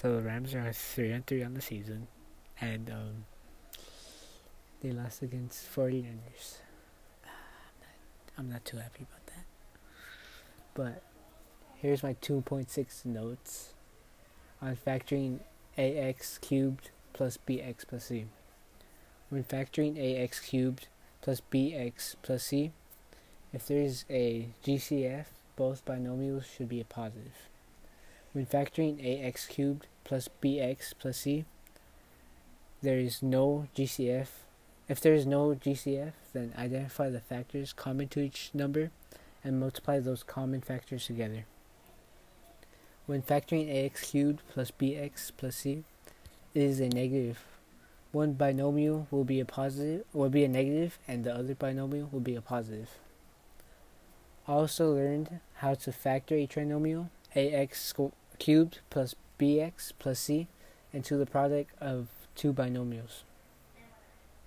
So the Rams are three and three on the season, and um, they lost against 49ers. I'm not too happy about that. But here's my 2.6 notes on factoring ax cubed plus bx plus c. When factoring ax cubed plus bx plus c, if there is a GCF, both binomials should be a positive. When factoring ax cubed plus bx plus c, there is no GCF. If there is no GCF, then identify the factors common to each number and multiply those common factors together. When factoring ax cubed plus bx plus c, it is a negative. One binomial will be a positive, will be a negative, and the other binomial will be a positive. I also learned how to factor a trinomial ax cubed plus bx plus c into the product of two binomials.